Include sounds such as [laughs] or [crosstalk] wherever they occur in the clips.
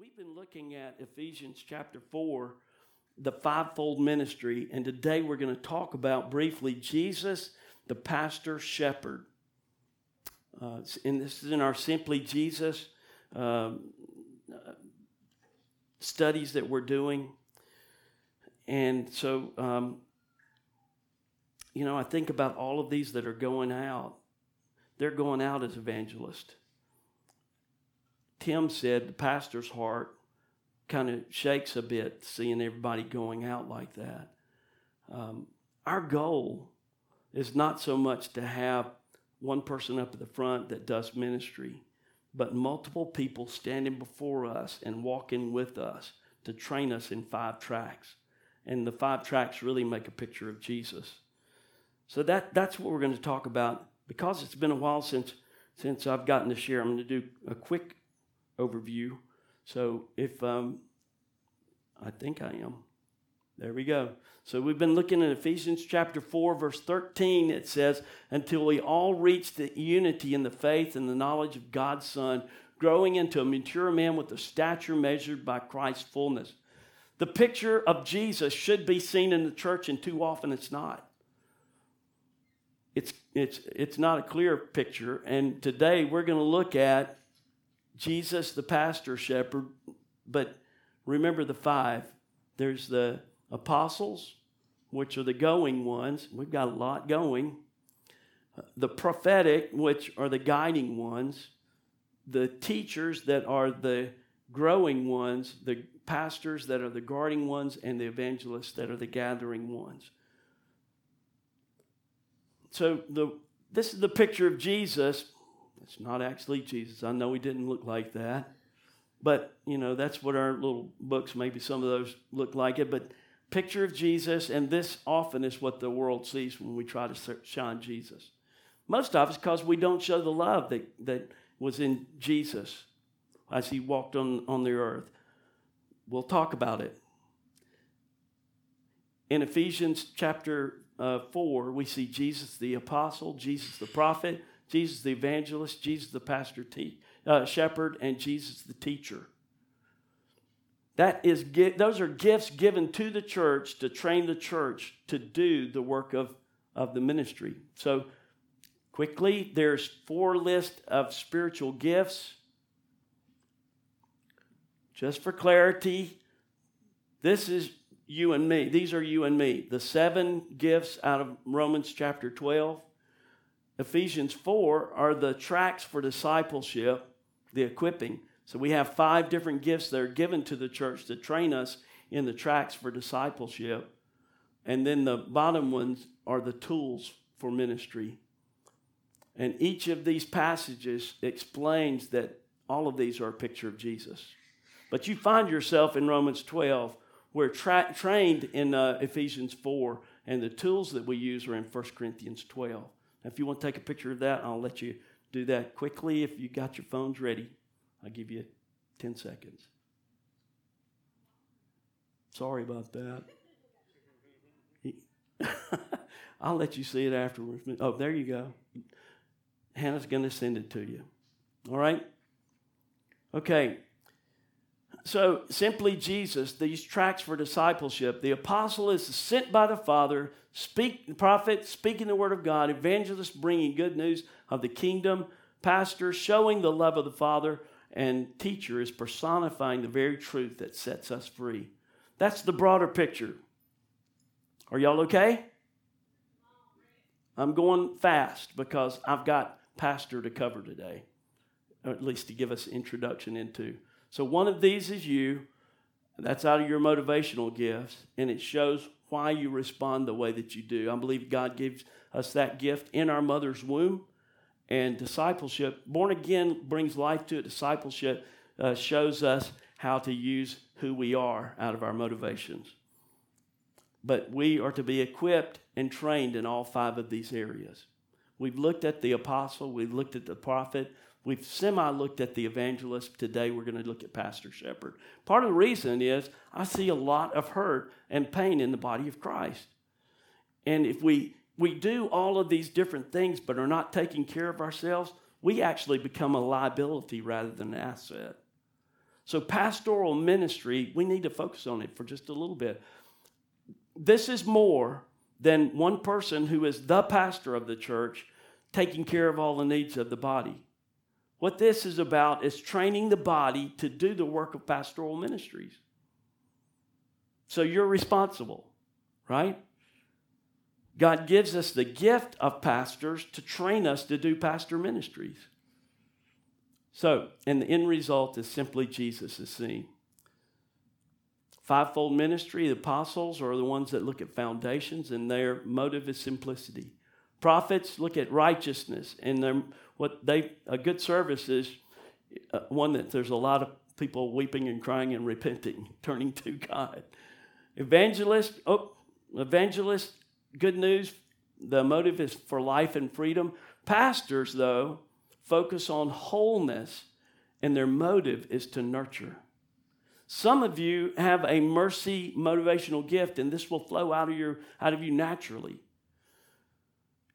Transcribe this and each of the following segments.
We've been looking at Ephesians chapter 4, the fivefold ministry, and today we're going to talk about briefly Jesus, the pastor shepherd. Uh, and this is in our Simply Jesus uh, studies that we're doing. And so, um, you know, I think about all of these that are going out. They're going out as evangelists. Tim said the pastor's heart kind of shakes a bit seeing everybody going out like that. Um, our goal is not so much to have one person up at the front that does ministry, but multiple people standing before us and walking with us to train us in five tracks. And the five tracks really make a picture of Jesus. So that, that's what we're going to talk about. Because it's been a while since, since I've gotten to share, I'm going to do a quick overview. So if um, I think I am. There we go. So we've been looking at Ephesians chapter 4, verse 13. It says, Until we all reach the unity in the faith and the knowledge of God's Son, growing into a mature man with the stature measured by Christ's fullness. The picture of Jesus should be seen in the church, and too often it's not. It's, it's, it's not a clear picture. And today we're going to look at Jesus, the pastor shepherd, but remember the five. There's the apostles, which are the going ones. We've got a lot going. The prophetic, which are the guiding ones. The teachers that are the growing ones. The pastors that are the guarding ones. And the evangelists that are the gathering ones. So the, this is the picture of Jesus it's not actually Jesus. I know he didn't look like that. But, you know, that's what our little books, maybe some of those look like it. But picture of Jesus, and this often is what the world sees when we try to shine Jesus. Most of us because we don't show the love that, that was in Jesus as he walked on, on the earth. We'll talk about it. In Ephesians chapter uh, 4, we see Jesus the apostle, Jesus the prophet, Jesus the evangelist, Jesus the pastor, te- uh, shepherd, and Jesus the teacher. That is, those are gifts given to the church to train the church to do the work of, of the ministry. So, quickly, there's four lists of spiritual gifts. Just for clarity, this is you and me. These are you and me. The seven gifts out of Romans chapter 12 Ephesians 4 are the tracks for discipleship, the equipping. So we have five different gifts that are given to the church to train us in the tracks for discipleship. And then the bottom ones are the tools for ministry. And each of these passages explains that all of these are a picture of Jesus. But you find yourself in Romans 12, we're tra- trained in uh, Ephesians 4, and the tools that we use are in 1 Corinthians 12. If you want to take a picture of that, I'll let you do that quickly. If you got your phones ready, I'll give you 10 seconds. Sorry about that. [laughs] I'll let you see it afterwards. Oh, there you go. Hannah's going to send it to you. All right? Okay. So, simply Jesus, these tracks for discipleship. The apostle is sent by the Father, speak, prophet speaking the word of God, evangelist bringing good news of the kingdom, pastor showing the love of the Father, and teacher is personifying the very truth that sets us free. That's the broader picture. Are y'all okay? I'm going fast because I've got pastor to cover today, or at least to give us introduction into. So one of these is you. That's out of your motivational gifts, and it shows why you respond the way that you do. I believe God gives us that gift in our mother's womb. And discipleship, born again, brings life to it. Discipleship uh, shows us how to use who we are out of our motivations. But we are to be equipped and trained in all five of these areas. We've looked at the apostle, we've looked at the prophet, We've semi looked at the evangelist. Today we're going to look at Pastor Shepherd. Part of the reason is I see a lot of hurt and pain in the body of Christ. And if we, we do all of these different things but are not taking care of ourselves, we actually become a liability rather than an asset. So, pastoral ministry, we need to focus on it for just a little bit. This is more than one person who is the pastor of the church taking care of all the needs of the body. What this is about is training the body to do the work of pastoral ministries. So you're responsible, right? God gives us the gift of pastors to train us to do pastor ministries. So, and the end result is simply Jesus is seen. Fivefold ministry, the apostles are the ones that look at foundations, and their motive is simplicity. Prophets look at righteousness, and what they a good service is uh, one that there's a lot of people weeping and crying and repenting, [laughs] turning to God. Evangelist, oh, evangelist, good news. The motive is for life and freedom. Pastors, though, focus on wholeness, and their motive is to nurture. Some of you have a mercy motivational gift, and this will flow out of, your, out of you naturally.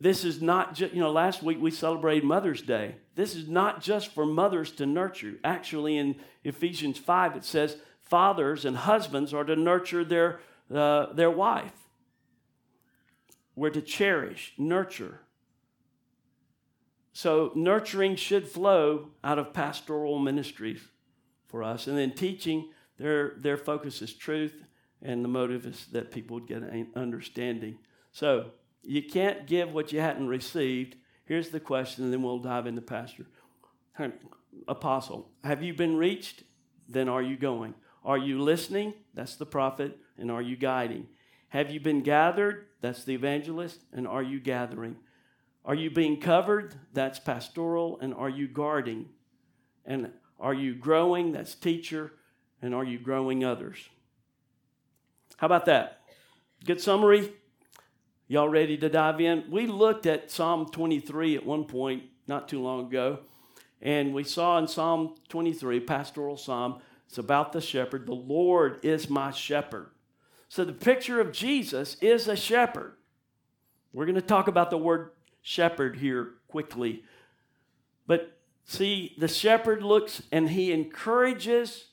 This is not just, you know, last week we celebrated Mother's Day. This is not just for mothers to nurture. Actually, in Ephesians 5, it says fathers and husbands are to nurture their, uh, their wife. We're to cherish, nurture. So, nurturing should flow out of pastoral ministries for us. And then teaching, their, their focus is truth, and the motive is that people would get an understanding. So, you can't give what you hadn't received. Here's the question, and then we'll dive into pastor. Apostle, have you been reached? Then are you going? Are you listening? That's the prophet. And are you guiding? Have you been gathered? That's the evangelist. And are you gathering? Are you being covered? That's pastoral. And are you guarding? And are you growing? That's teacher. And are you growing others? How about that? Good summary? Y'all ready to dive in? We looked at Psalm 23 at one point not too long ago, and we saw in Psalm 23, pastoral psalm, it's about the shepherd. The Lord is my shepherd. So the picture of Jesus is a shepherd. We're going to talk about the word shepherd here quickly. But see, the shepherd looks and he encourages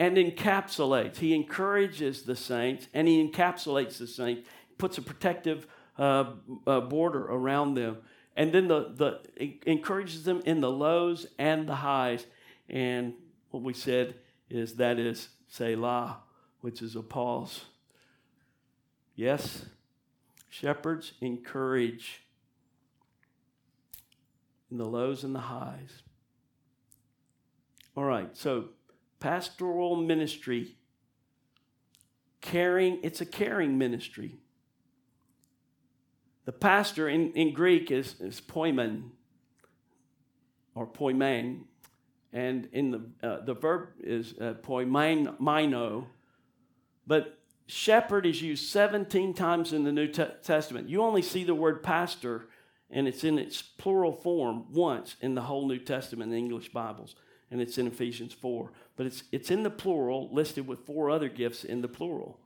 and encapsulates. He encourages the saints and he encapsulates the saints puts a protective uh, uh, border around them. And then the, the encourages them in the lows and the highs. And what we said is that is Selah, which is a pause. Yes, shepherds encourage in the lows and the highs. All right, so pastoral ministry, caring, it's a caring ministry. The pastor in, in Greek is, is poimen or poimen, and in the, uh, the verb is uh. But shepherd is used 17 times in the New Te- Testament. You only see the word pastor, and it's in its plural form once in the whole New Testament in English Bibles, and it's in Ephesians 4. But it's, it's in the plural, listed with four other gifts in the plural.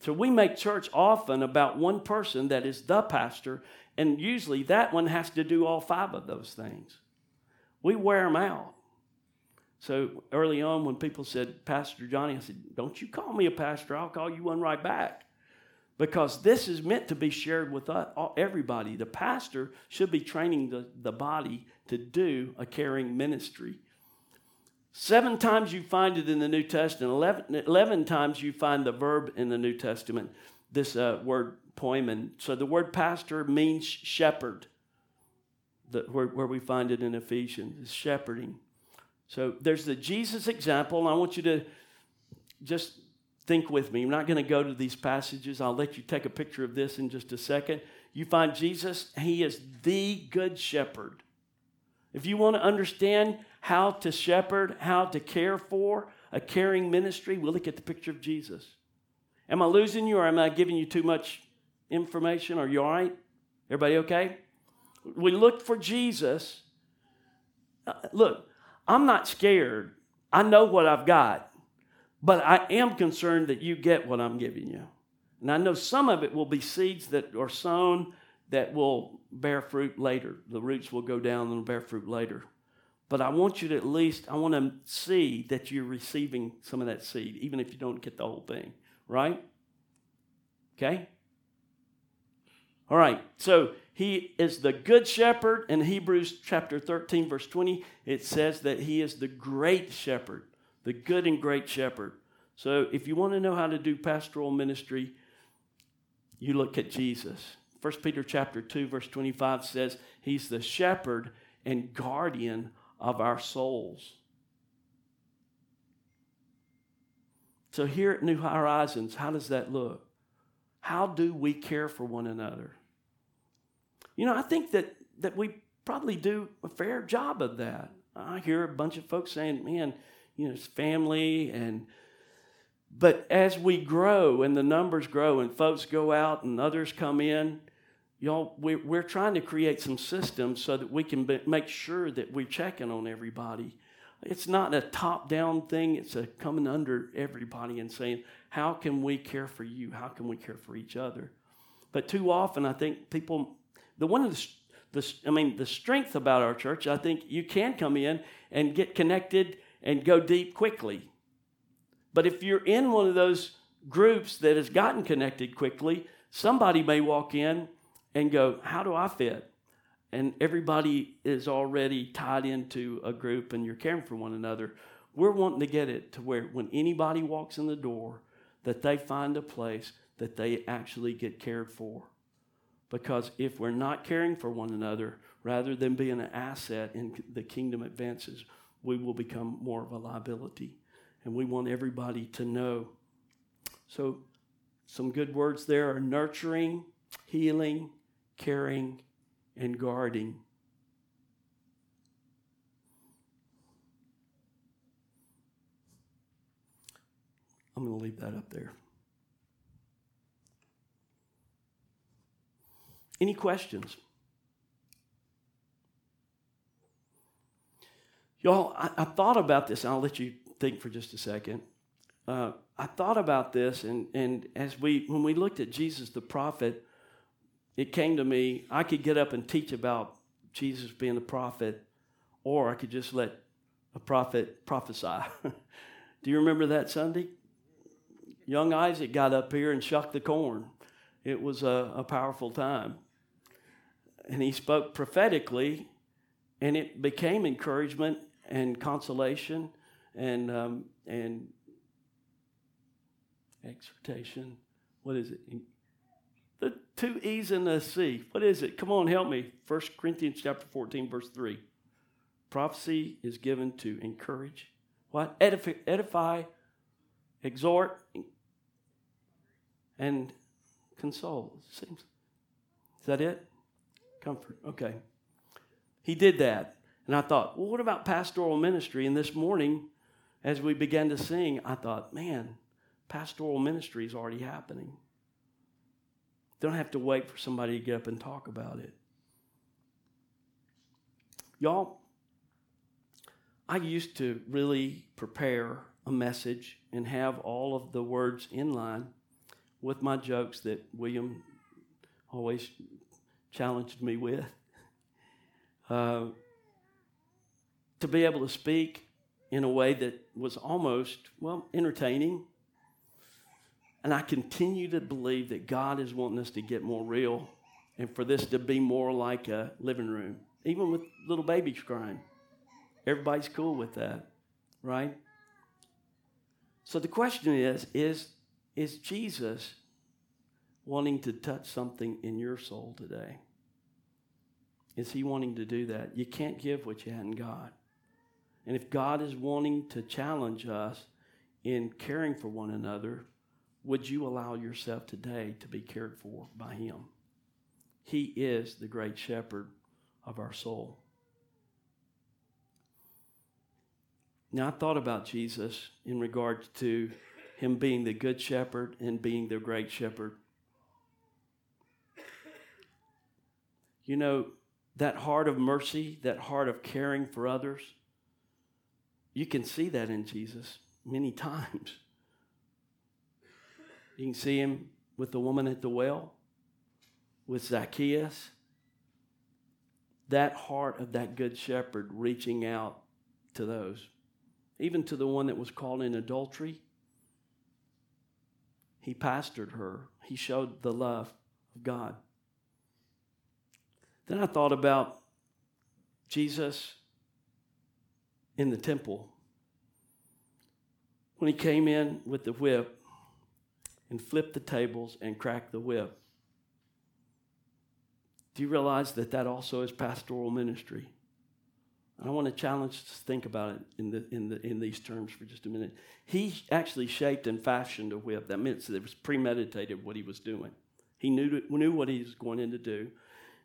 So we make church often about one person that is the pastor, and usually that one has to do all five of those things. We wear them out. So early on, when people said, Pastor Johnny, I said, Don't you call me a pastor, I'll call you one right back. Because this is meant to be shared with everybody. The pastor should be training the, the body to do a caring ministry. Seven times you find it in the New Testament, 11, 11 times you find the verb in the New Testament, this uh, word poimen. So the word pastor means shepherd, the, where, where we find it in Ephesians, is shepherding. So there's the Jesus example, and I want you to just think with me. I'm not going to go to these passages. I'll let you take a picture of this in just a second. You find Jesus, he is the good shepherd. If you want to understand how to shepherd, how to care for a caring ministry, we look at the picture of Jesus. Am I losing you or am I giving you too much information? Are you all right? Everybody okay? We look for Jesus. Uh, look, I'm not scared. I know what I've got, but I am concerned that you get what I'm giving you. And I know some of it will be seeds that are sown that will bear fruit later. The roots will go down and bear fruit later. But I want you to at least, I want to see that you're receiving some of that seed, even if you don't get the whole thing, right? Okay? All right, so he is the good shepherd. In Hebrews chapter 13, verse 20, it says that he is the great shepherd, the good and great shepherd. So if you want to know how to do pastoral ministry, you look at Jesus. 1 Peter chapter 2, verse 25 says, He's the shepherd and guardian of our souls. So, here at New Horizons, how does that look? How do we care for one another? You know, I think that, that we probably do a fair job of that. I hear a bunch of folks saying, man, you know, it's family and but as we grow and the numbers grow and folks go out and others come in, y'all, we're, we're trying to create some systems so that we can be, make sure that we're checking on everybody. It's not a top down thing, it's a coming under everybody and saying, how can we care for you? How can we care for each other? But too often, I think people, the one of the, the I mean, the strength about our church, I think you can come in and get connected and go deep quickly. But if you're in one of those groups that has gotten connected quickly, somebody may walk in and go, How do I fit? And everybody is already tied into a group and you're caring for one another. We're wanting to get it to where when anybody walks in the door, that they find a place that they actually get cared for. Because if we're not caring for one another, rather than being an asset in the kingdom advances, we will become more of a liability. And we want everybody to know. So, some good words there are nurturing, healing, caring, and guarding. I'm going to leave that up there. Any questions? Y'all, I, I, thought about this, and I'll let you think for just a second. Uh, I thought about this, and, and as we when we looked at Jesus the prophet, it came to me, I could get up and teach about Jesus being a prophet, or I could just let a prophet prophesy. [laughs] Do you remember that Sunday? Young Isaac got up here and shucked the corn. It was a, a powerful time. And he spoke prophetically, and it became encouragement and consolation and, um, and exhortation. What is it? The two E's and the C. What is it? Come on, help me. 1 Corinthians chapter 14, verse 3. Prophecy is given to encourage, what? Edify, edify exhort, and console. Seems. Is that it? Comfort. Okay. He did that. And I thought, well, what about pastoral ministry? And this morning, as we began to sing, I thought, man, pastoral ministry is already happening. Don't have to wait for somebody to get up and talk about it. Y'all, I used to really prepare a message and have all of the words in line with my jokes that William always challenged me with. [laughs] Uh, to be able to speak in a way that was almost, well, entertaining and I continue to believe that God is wanting us to get more real and for this to be more like a living room, even with little babies crying. Everybody's cool with that, right? So the question is is, is Jesus wanting to touch something in your soul today? Is he wanting to do that? You can't give what you hadn't got. And if God is wanting to challenge us in caring for one another, would you allow yourself today to be cared for by Him? He is the great shepherd of our soul. Now, I thought about Jesus in regards to Him being the good shepherd and being the great shepherd. You know, that heart of mercy, that heart of caring for others, you can see that in Jesus many [laughs] times. You can see him with the woman at the well, with Zacchaeus. that heart of that good shepherd reaching out to those, even to the one that was caught in adultery. He pastored her, he showed the love of God. Then I thought about Jesus in the temple when he came in with the whip and flip the tables and crack the whip. Do you realize that that also is pastoral ministry? I want to challenge to think about it in, the, in, the, in these terms for just a minute. He actually shaped and fashioned a whip. That means that it was premeditated what he was doing. He knew, knew what he was going in to do.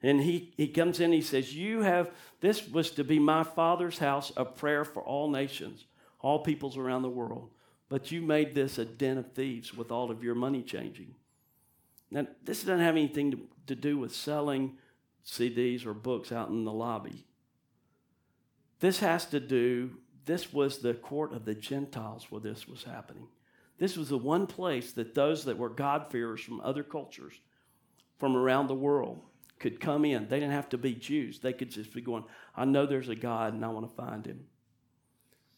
And he, he comes in, he says, You have, this was to be my father's house, a prayer for all nations, all peoples around the world. But you made this a den of thieves with all of your money changing. Now, this doesn't have anything to, to do with selling CDs or books out in the lobby. This has to do, this was the court of the Gentiles where this was happening. This was the one place that those that were God-fearers from other cultures, from around the world, could come in. They didn't have to be Jews. They could just be going, I know there's a God and I want to find him.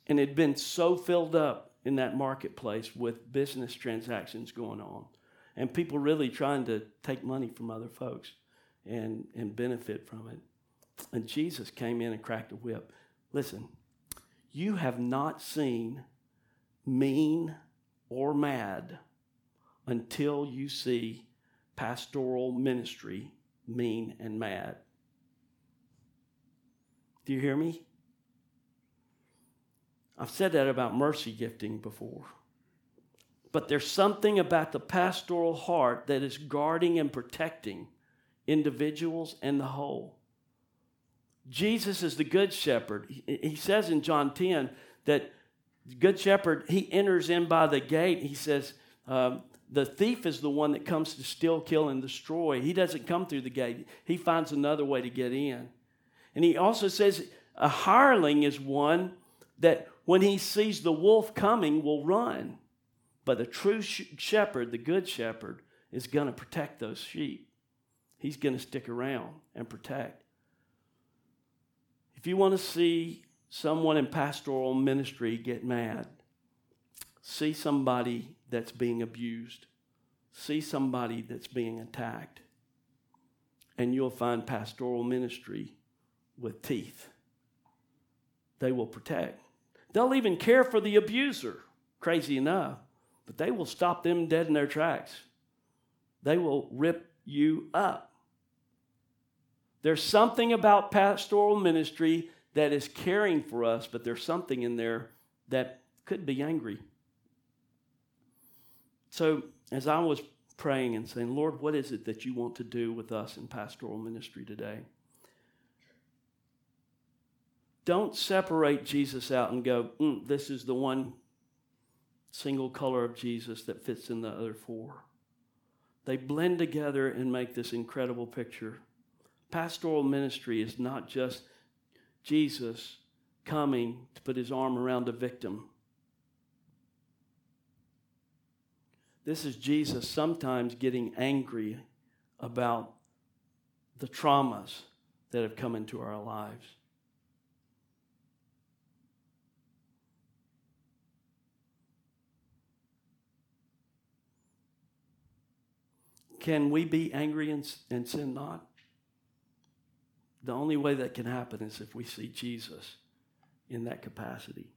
And it had been so filled up in that marketplace with business transactions going on and people really trying to take money from other folks and, and benefit from it. And Jesus came in and cracked a whip. Listen, you have not seen mean or mad until you see pastoral ministry mean and mad. Do you hear me? I've said that about mercy gifting before. But there's something about the pastoral heart that is guarding and protecting individuals and the whole. Jesus is the good shepherd. He says in John 10 that the good shepherd, he enters in by the gate. He says, um, the thief is the one that comes to steal, kill, and destroy. He doesn't come through the gate, he finds another way to get in. And he also says a hireling is one that when he sees the wolf coming will run. But the true shepherd, the good shepherd, is going to protect those sheep. He's going to stick around and protect. If you want to see someone in pastoral ministry get mad, see somebody that's being abused, see somebody that's being attacked, and you'll find pastoral ministry with teeth. They will protect. They'll even care for the abuser, crazy enough, but they will stop them dead in their tracks. They will rip you up. There's something about pastoral ministry that is caring for us, but there's something in there that could be angry. So, as I was praying and saying, Lord, what is it that you want to do with us in pastoral ministry today? Don't separate Jesus out and go, mm, this is the one single color of Jesus that fits in the other four. They blend together and make this incredible picture Pastoral ministry is not just Jesus coming to put his arm around a victim. This is Jesus sometimes getting angry about the traumas that have come into our lives. Can we be angry and, and sin not? The only way that can happen is if we see Jesus in that capacity.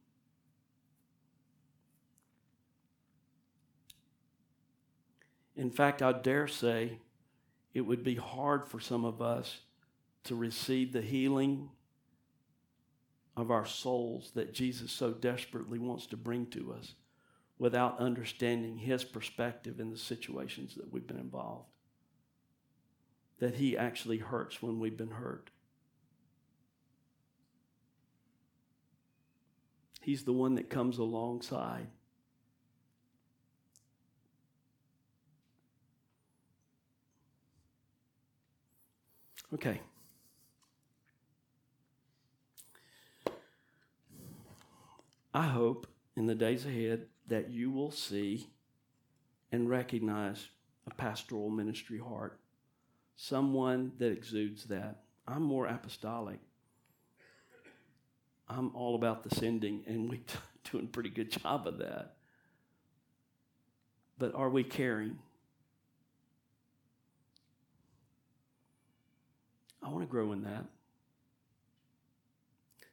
In fact, I dare say it would be hard for some of us to receive the healing of our souls that Jesus so desperately wants to bring to us without understanding his perspective in the situations that we've been involved. That he actually hurts when we've been hurt. He's the one that comes alongside. Okay. I hope in the days ahead that you will see and recognize a pastoral ministry heart, someone that exudes that. I'm more apostolic. I'm all about the sending, and we're [laughs] doing a pretty good job of that. But are we caring? I want to grow in that.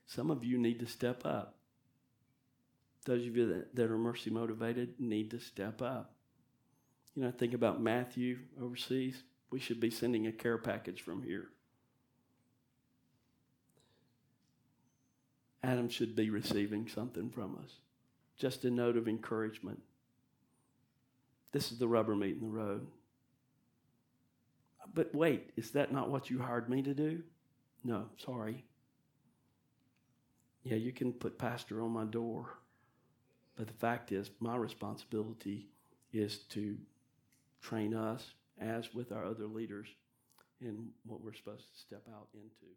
Some of you need to step up. Those of you that, that are mercy motivated need to step up. You know, think about Matthew overseas. We should be sending a care package from here. Adam should be receiving something from us. Just a note of encouragement. This is the rubber meeting the road. But wait, is that not what you hired me to do? No, sorry. Yeah, you can put pastor on my door. But the fact is, my responsibility is to train us, as with our other leaders, in what we're supposed to step out into.